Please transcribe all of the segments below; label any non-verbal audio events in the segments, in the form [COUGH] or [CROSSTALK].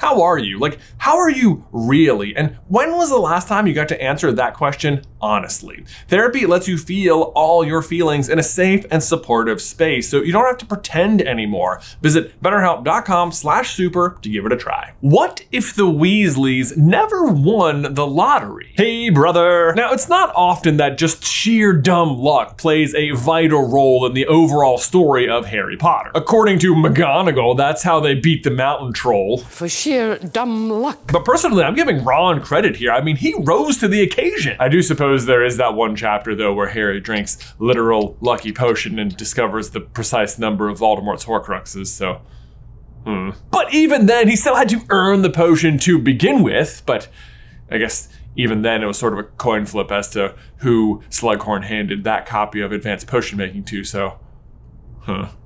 How are you? Like, how are you really? And when was the last time you got to answer that question honestly? Therapy lets you feel all your feelings in a safe and supportive space, so you don't have to pretend anymore. Visit betterhelp.com slash super to give it a try. What if the Weasleys never won the lottery? Hey, brother. Now, it's not often that just sheer dumb luck plays a vital role in the overall story of Harry Potter. According to McGonagall, that's how they beat the mountain troll. For sheer dumb luck. But personally, I'm giving Ron credit here. I mean, he rose to the occasion. I do suppose there is that one chapter, though, where Harry drinks literal lucky potion and discovers the precise number of Voldemort's Horcruxes, so. Hmm. But even then, he still had to earn the potion to begin with, but I guess even then it was sort of a coin flip as to who Slughorn handed that copy of Advanced Potion Making to, so.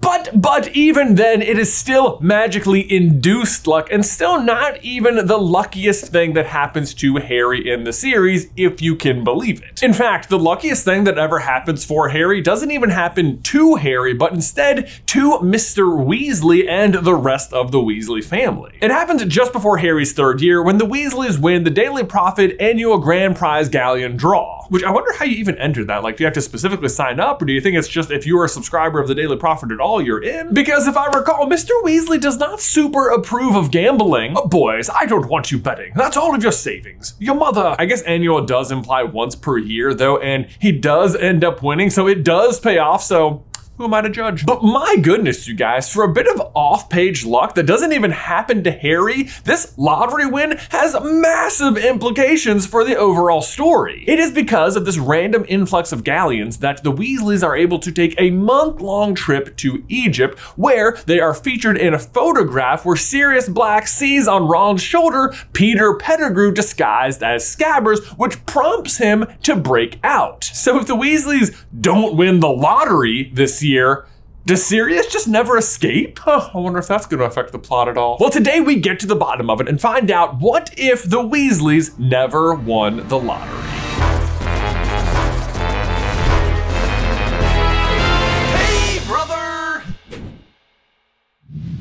But but even then, it is still magically induced luck, and still not even the luckiest thing that happens to Harry in the series, if you can believe it. In fact, the luckiest thing that ever happens for Harry doesn't even happen to Harry, but instead to Mr. Weasley and the rest of the Weasley family. It happens just before Harry's third year when the Weasleys win the Daily Prophet annual grand prize galleon draw. Which I wonder how you even enter that. Like, do you have to specifically sign up, or do you think it's just if you are a subscriber of the Daily Prophet at all, you're in? Because if I recall, Mr. Weasley does not super approve of gambling. Oh, boys, I don't want you betting. That's all of your savings. Your mother. I guess annual does imply once per year, though, and he does end up winning, so it does pay off. So who am I to judge? But my goodness, you guys, for a bit of off page luck that doesn't even happen to Harry, this lottery win has massive implications for the overall story. It is because of this random influx of galleons that the Weasleys are able to take a month long trip to Egypt, where they are featured in a photograph where Sirius Black sees on Ron's shoulder Peter Pettigrew disguised as Scabbers, which prompts him to break out. So if the Weasleys don't win the lottery this year. Does Sirius just never escape? Huh, I wonder if that's going to affect the plot at all. Well, today we get to the bottom of it and find out what if the Weasleys never won the lottery.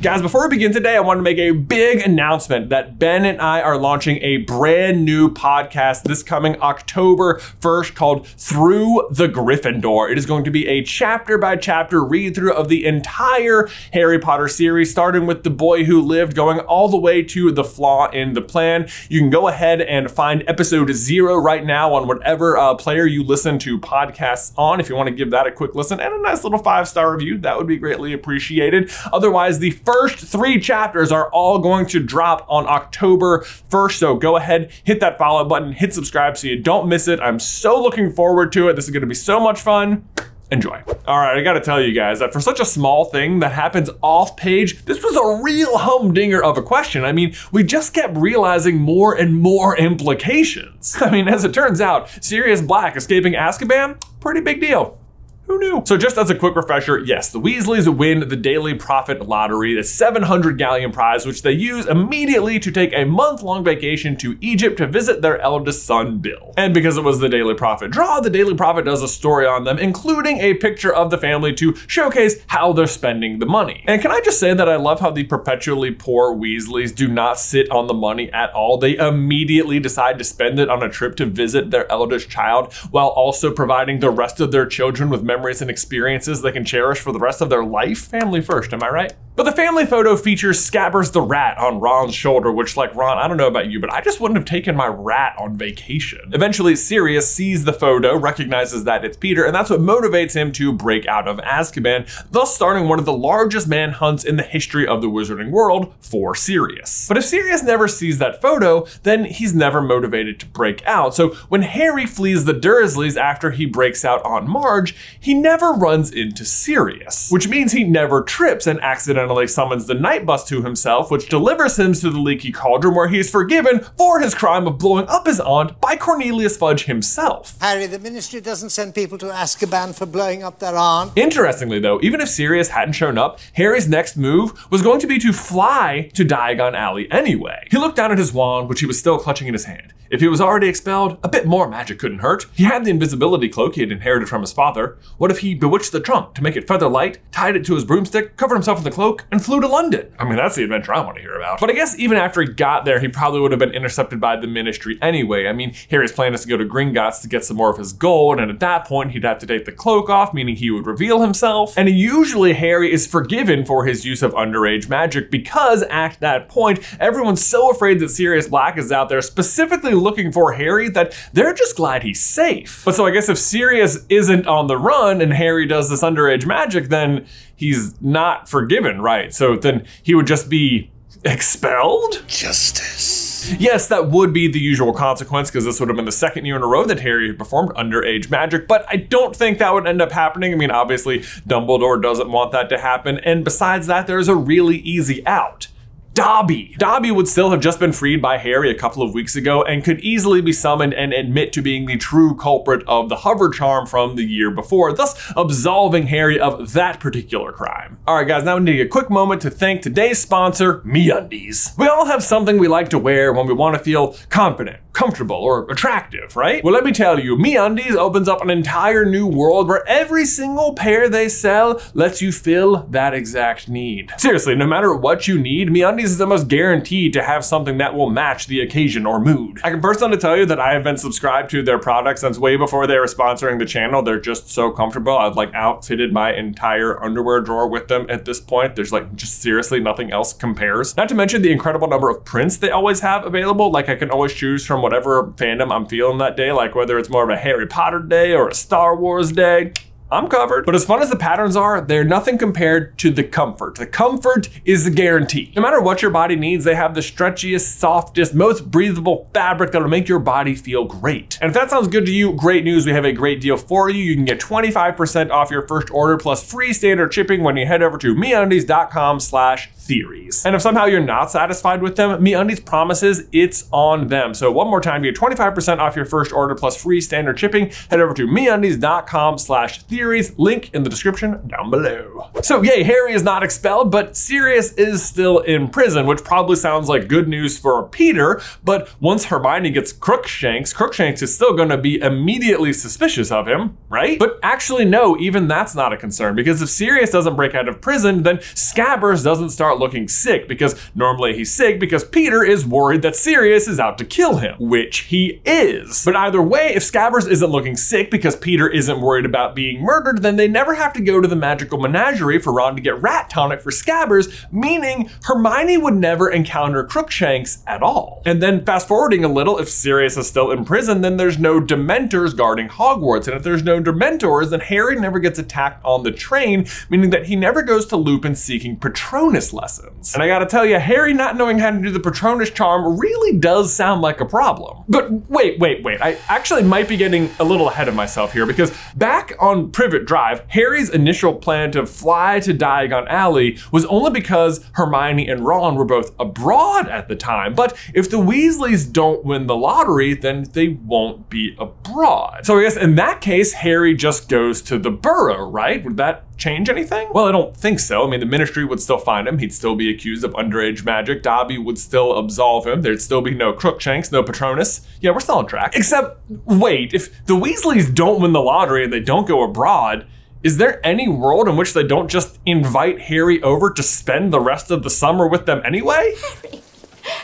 Guys, before we begin today, I want to make a big announcement that Ben and I are launching a brand new podcast this coming October 1st called Through the Gryffindor. It is going to be a chapter by chapter read through of the entire Harry Potter series, starting with The Boy Who Lived, going all the way to The Flaw in the Plan. You can go ahead and find episode zero right now on whatever uh, player you listen to podcasts on. If you want to give that a quick listen and a nice little five star review, that would be greatly appreciated. Otherwise, the first three chapters are all going to drop on October 1st. So go ahead, hit that follow button, hit subscribe so you don't miss it. I'm so looking forward to it. This is going to be so much fun. Enjoy. All right, I gotta tell you guys that for such a small thing that happens off page, this was a real humdinger of a question. I mean, we just kept realizing more and more implications. [LAUGHS] I mean, as it turns out, Sirius Black escaping Azkaban, pretty big deal. Who knew? So, just as a quick refresher, yes, the Weasleys win the Daily Prophet Lottery, the 700 galleon prize, which they use immediately to take a month long vacation to Egypt to visit their eldest son, Bill. And because it was the Daily Prophet draw, the Daily Prophet does a story on them, including a picture of the family to showcase how they're spending the money. And can I just say that I love how the perpetually poor Weasleys do not sit on the money at all? They immediately decide to spend it on a trip to visit their eldest child while also providing the rest of their children with memories and experiences they can cherish for the rest of their life. Family first, am I right? But the family photo features Scabbers the rat on Ron's shoulder, which, like Ron, I don't know about you, but I just wouldn't have taken my rat on vacation. Eventually, Sirius sees the photo, recognizes that it's Peter, and that's what motivates him to break out of Azkaban, thus starting one of the largest manhunts in the history of the wizarding world for Sirius. But if Sirius never sees that photo, then he's never motivated to break out. So when Harry flees the Dursleys after he breaks out on Marge, he never runs into Sirius, which means he never trips and accidentally summons the night bus to himself, which delivers him to the leaky cauldron where he is forgiven for his crime of blowing up his aunt by Cornelius Fudge himself. Harry, the ministry doesn't send people to Azkaban for blowing up their aunt. Interestingly, though, even if Sirius hadn't shown up, Harry's next move was going to be to fly to Diagon Alley anyway. He looked down at his wand, which he was still clutching in his hand. If he was already expelled, a bit more magic couldn't hurt. He had the invisibility cloak he had inherited from his father. What if he bewitched the trunk to make it feather light, tied it to his broomstick, covered himself in the cloak, and flew to London? I mean, that's the adventure I want to hear about. But I guess even after he got there, he probably would have been intercepted by the ministry anyway. I mean, Harry's plan is to go to Gringotts to get some more of his gold, and at that point, he'd have to take the cloak off, meaning he would reveal himself. And usually, Harry is forgiven for his use of underage magic because at that point, everyone's so afraid that Sirius Black is out there specifically looking for Harry that they're just glad he's safe. But so I guess if Sirius isn't on the run and Harry does this underage magic, then he's not forgiven, right? So then he would just be expelled? Justice. Yes, that would be the usual consequence because this would have been the second year in a row that Harry had performed underage magic, but I don't think that would end up happening. I mean, obviously, Dumbledore doesn't want that to happen, and besides that, there's a really easy out. Dobby. Dobby would still have just been freed by Harry a couple of weeks ago and could easily be summoned and admit to being the true culprit of the hover charm from the year before, thus absolving Harry of that particular crime. Alright guys, now we need a quick moment to thank today's sponsor, MeUndies. We all have something we like to wear when we want to feel confident, comfortable, or attractive, right? Well, let me tell you, MeUndies opens up an entire new world where every single pair they sell lets you fill that exact need. Seriously, no matter what you need, MeUndies is almost guaranteed to have something that will match the occasion or mood. I can personally tell you that I have been subscribed to their products since way before they were sponsoring the channel. They're just so comfortable. I've like outfitted my entire underwear drawer with them at this point. There's like just seriously nothing else compares. Not to mention the incredible number of prints they always have available. Like I can always choose from whatever fandom I'm feeling that day, like whether it's more of a Harry Potter day or a Star Wars day. I'm covered. But as fun as the patterns are, they're nothing compared to the comfort. The comfort is the guarantee. No matter what your body needs, they have the stretchiest, softest, most breathable fabric that'll make your body feel great. And if that sounds good to you, great news. We have a great deal for you. You can get 25% off your first order plus free standard shipping when you head over to meundies.com slash theories. And if somehow you're not satisfied with them, MeUndies promises it's on them. So one more time, you get 25% off your first order plus free standard shipping. Head over to meundies.com slash theories. Link in the description down below. So yay, Harry is not expelled, but Sirius is still in prison, which probably sounds like good news for Peter. But once Hermione gets Crookshanks, Crookshanks is still going to be immediately suspicious of him, right? But actually, no, even that's not a concern because if Sirius doesn't break out of prison, then Scabbers doesn't start looking sick because normally he's sick because Peter is worried that Sirius is out to kill him, which he is. But either way, if Scabbers isn't looking sick because Peter isn't worried about being murdered, then they never have to go to the magical menagerie for Ron to get rat tonic for Scabbers, meaning Hermione would never encounter Crookshanks at all. And then fast forwarding a little, if Sirius is still in prison, then there's no Dementors guarding Hogwarts. And if there's no Dementors, then Harry never gets attacked on the train, meaning that he never goes to Lupin seeking Patronus lessons. And I gotta tell you, Harry not knowing how to do the Patronus charm really does sound like a problem. But wait, wait, wait. I actually might be getting a little ahead of myself here because back on Privet Drive, Harry's initial plan to fly to Diagon Alley was only because Hermione and Ron were both abroad at the time. But if the Weasleys don't win the lottery, then they won't be abroad. So I guess in that case, Harry just goes to the Burrow, right? Would that change anything? Well, I don't think so. I mean, the ministry would still find him. He'd still be accused of underage magic. Dobby would still absolve him. There'd still be no Crookshanks, no Patronus. Yeah, we're still on track. Except, wait, if the Weasleys don't win the lottery and they don't go abroad, is there any world in which they don't just invite Harry over to spend the rest of the summer with them anyway? [LAUGHS]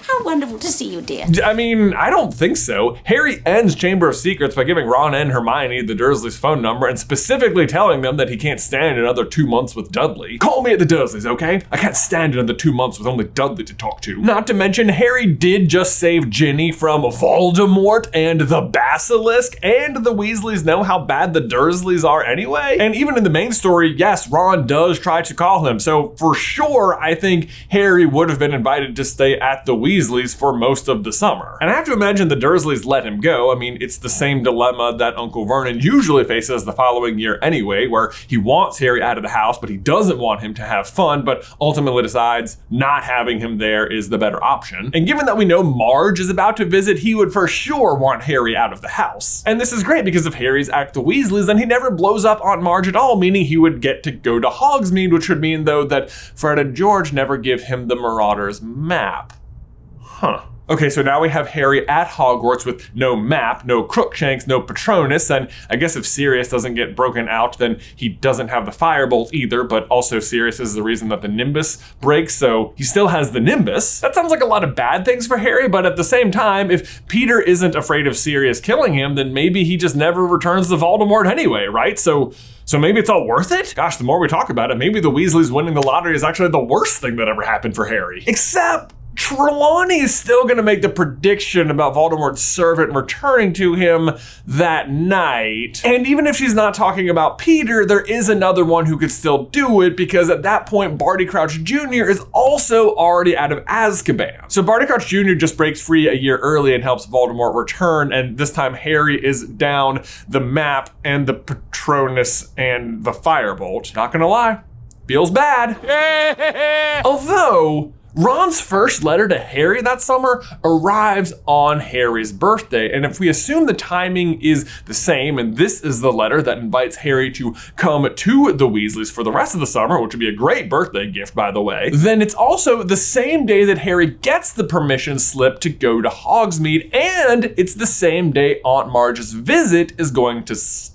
How wonderful to see you, dear. I mean, I don't think so. Harry ends Chamber of Secrets by giving Ron and Hermione the Dursleys' phone number and specifically telling them that he can't stand another two months with Dudley. Call me at the Dursleys, okay? I can't stand another two months with only Dudley to talk to. Not to mention, Harry did just save Ginny from Voldemort and the Basilisk, and the Weasleys know how bad the Dursleys are anyway. And even in the main story, yes, Ron does try to call him. So for sure, I think Harry would have been invited to stay at the Weasleys for most of the summer. And I have to imagine the Dursleys let him go. I mean, it's the same dilemma that Uncle Vernon usually faces the following year anyway, where he wants Harry out of the house, but he doesn't want him to have fun, but ultimately decides not having him there is the better option. And given that we know Marge is about to visit, he would for sure want Harry out of the house. And this is great because if Harry's at the Weasleys, then he never blows up Aunt Marge at all, meaning he would get to go to Hogsmeade, which would mean though that Fred and George never give him the Marauders map. Huh. Okay, so now we have Harry at Hogwarts with no map, no Crookshanks, no Patronus, and I guess if Sirius doesn't get broken out, then he doesn't have the Firebolt either, but also Sirius is the reason that the Nimbus breaks, so he still has the Nimbus. That sounds like a lot of bad things for Harry, but at the same time, if Peter isn't afraid of Sirius killing him, then maybe he just never returns to Voldemort anyway, right? So so maybe it's all worth it? Gosh, the more we talk about it, maybe the Weasleys winning the lottery is actually the worst thing that ever happened for Harry. Except Trelawney is still going to make the prediction about Voldemort's servant returning to him that night. And even if she's not talking about Peter, there is another one who could still do it because at that point, Barty Crouch Jr. is also already out of Azkaban. So Barty Crouch Jr. just breaks free a year early and helps Voldemort return, and this time Harry is down the map and the Patronus and the Firebolt. Not gonna lie, feels bad. [LAUGHS] Although, Ron's first letter to Harry that summer arrives on Harry's birthday, and if we assume the timing is the same, and this is the letter that invites Harry to come to the Weasleys for the rest of the summer, which would be a great birthday gift, by the way, then it's also the same day that Harry gets the permission slip to go to Hogsmeade, and it's the same day Aunt Marge's visit is going to start.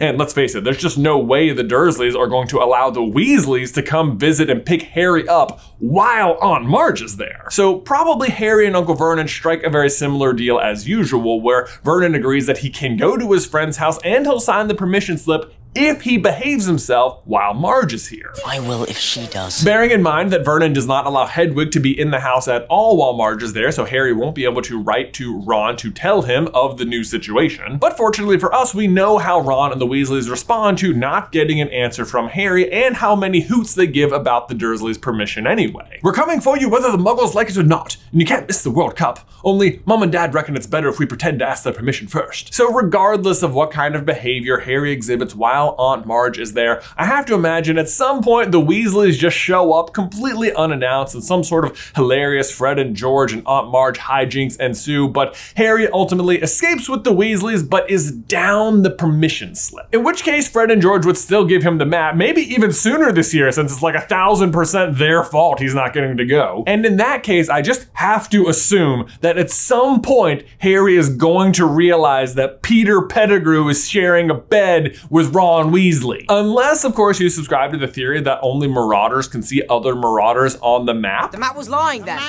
And let's face it, there's just no way the Dursleys are going to allow the Weasleys to come visit and pick Harry up while Aunt Marge is there. So probably Harry and Uncle Vernon strike a very similar deal as usual, where Vernon agrees that he can go to his friend's house and he'll sign the permission slip if he behaves himself while Marge is here. I will if she does. Bearing in mind that Vernon does not allow Hedwig to be in the house at all while Marge is there, so Harry won't be able to write to Ron to tell him of the new situation. But fortunately for us, we know how Ron and the Weasleys respond to not getting an answer from Harry and how many hoots they give about the Dursleys' permission anyway. We're coming for you whether the muggles like it or not, and you can't miss the World Cup. Only Mom and Dad reckon it's better if we pretend to ask their permission first. So regardless of what kind of behavior Harry exhibits while Aunt Marge is there, I have to imagine at some point the Weasleys just show up completely unannounced and some sort of hilarious Fred and George and Aunt Marge hijinks ensue, but Harry ultimately escapes with the Weasleys but is down the permission slip. In which case, Fred and George would still give him the map, maybe even sooner this year since it's like a thousand percent their fault he's not getting to go. And in that case, I just have to assume that at some point Harry is going to realize that Peter Pettigrew is sharing a bed with Ron Weasley. Unless, of course, you subscribe to the theory that only Marauders can see other Marauders on the map. The map was lying then.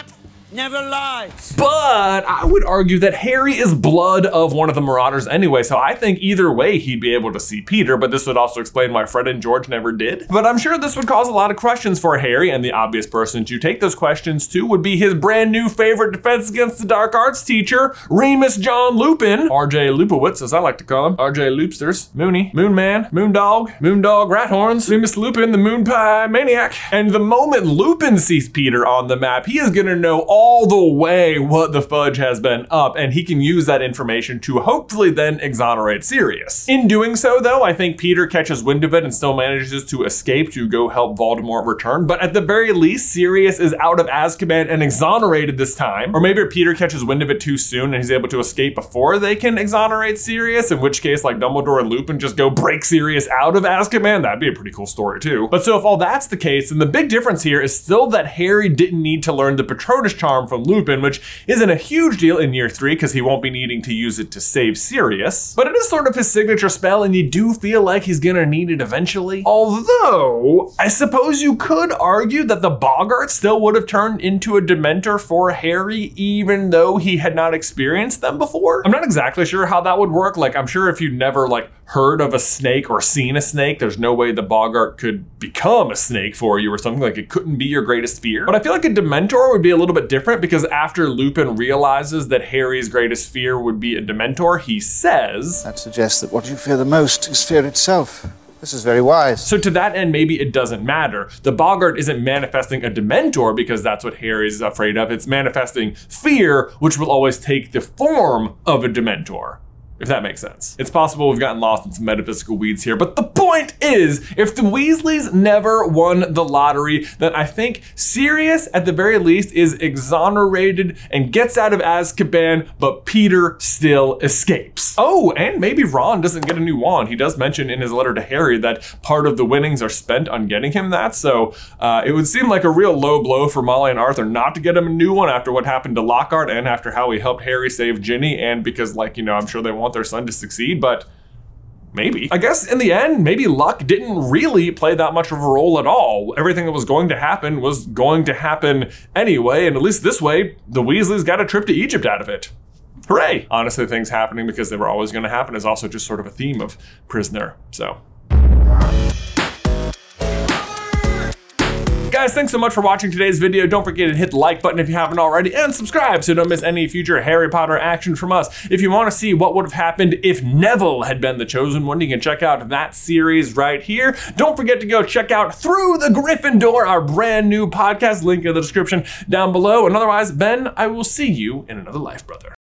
Never lies. But I would argue that Harry is blood of one of the Marauders anyway, so I think either way he'd be able to see Peter, but this would also explain why Fred and George never did. But I'm sure this would cause a lot of questions for Harry, and the obvious person to take those questions to would be his brand new favorite defense against the dark arts teacher, Remus John Lupin, RJ Lupowitz, as I like to call him, RJ Loopsters, Moony, Moonman, Moondog, Moondog Rathorns, Remus Lupin, the Moon Pie Maniac. And the moment Lupin sees Peter on the map, he is gonna know all the way what the fudge has been up, and he can use that information to hopefully then exonerate Sirius. In doing so, though, I think Peter catches wind of it and still manages to escape to go help Voldemort return. But at the very least, Sirius is out of Azkaban and exonerated this time. Or maybe Peter catches wind of it too soon and he's able to escape before they can exonerate Sirius, in which case, like Dumbledore and Lupin just go break Sirius out of Azkaban. That'd be a pretty cool story, too. But so if all that's the case, then the big difference here is still that Harry didn't need to learn the Patronus charm from Lupin, which isn't a huge deal in year three because he won't be needing to use it to save Sirius. But it is sort of his signature spell, and you do feel like he's gonna need it eventually. Although, I suppose you could argue that the Boggart still would have turned into a Dementor for Harry, even though he had not experienced them before. I'm not exactly sure how that would work. Like, I'm sure if you never like heard of a snake or seen a snake, there's no way the Boggart could become a snake for you or something. Like, it couldn't be your greatest fear. But I feel like a Dementor would be a little bit different because after Lupin realizes that Harry's greatest fear would be a Dementor, he says, That suggests that what you fear the most is fear itself. This is very wise. So to that end, maybe it doesn't matter. The Boggart isn't manifesting a Dementor because that's what Harry's afraid of. It's manifesting fear, which will always take the form of a Dementor. If that makes sense. It's possible we've gotten lost in some metaphysical weeds here, but the point is, if the Weasleys never won the lottery, then I think Sirius, at the very least, is exonerated and gets out of Azkaban, but Peter still escapes. Oh, and maybe Ron doesn't get a new wand. He does mention in his letter to Harry that part of the winnings are spent on getting him that, so uh, it would seem like a real low blow for Molly and Arthur not to get him a new one after what happened to Lockhart and after how he helped Harry save Ginny, and because, like, you know, I'm sure they want their son to succeed, but maybe. I guess in the end, maybe luck didn't really play that much of a role at all. Everything that was going to happen was going to happen anyway, and at least this way, the Weasleys got a trip to Egypt out of it. Hooray! Honestly, things happening because they were always going to happen is also just sort of a theme of Prisoner, so. Guys, thanks so much for watching today's video. Don't forget to hit the like button if you haven't already and subscribe so you don't miss any future Harry Potter action from us. If you want to see what would have happened if Neville had been the chosen one, you can check out that series right here. Don't forget to go check out Through the Gryffindor, our brand new podcast. Link in the description down below. And otherwise, Ben, I will see you in another life, brother.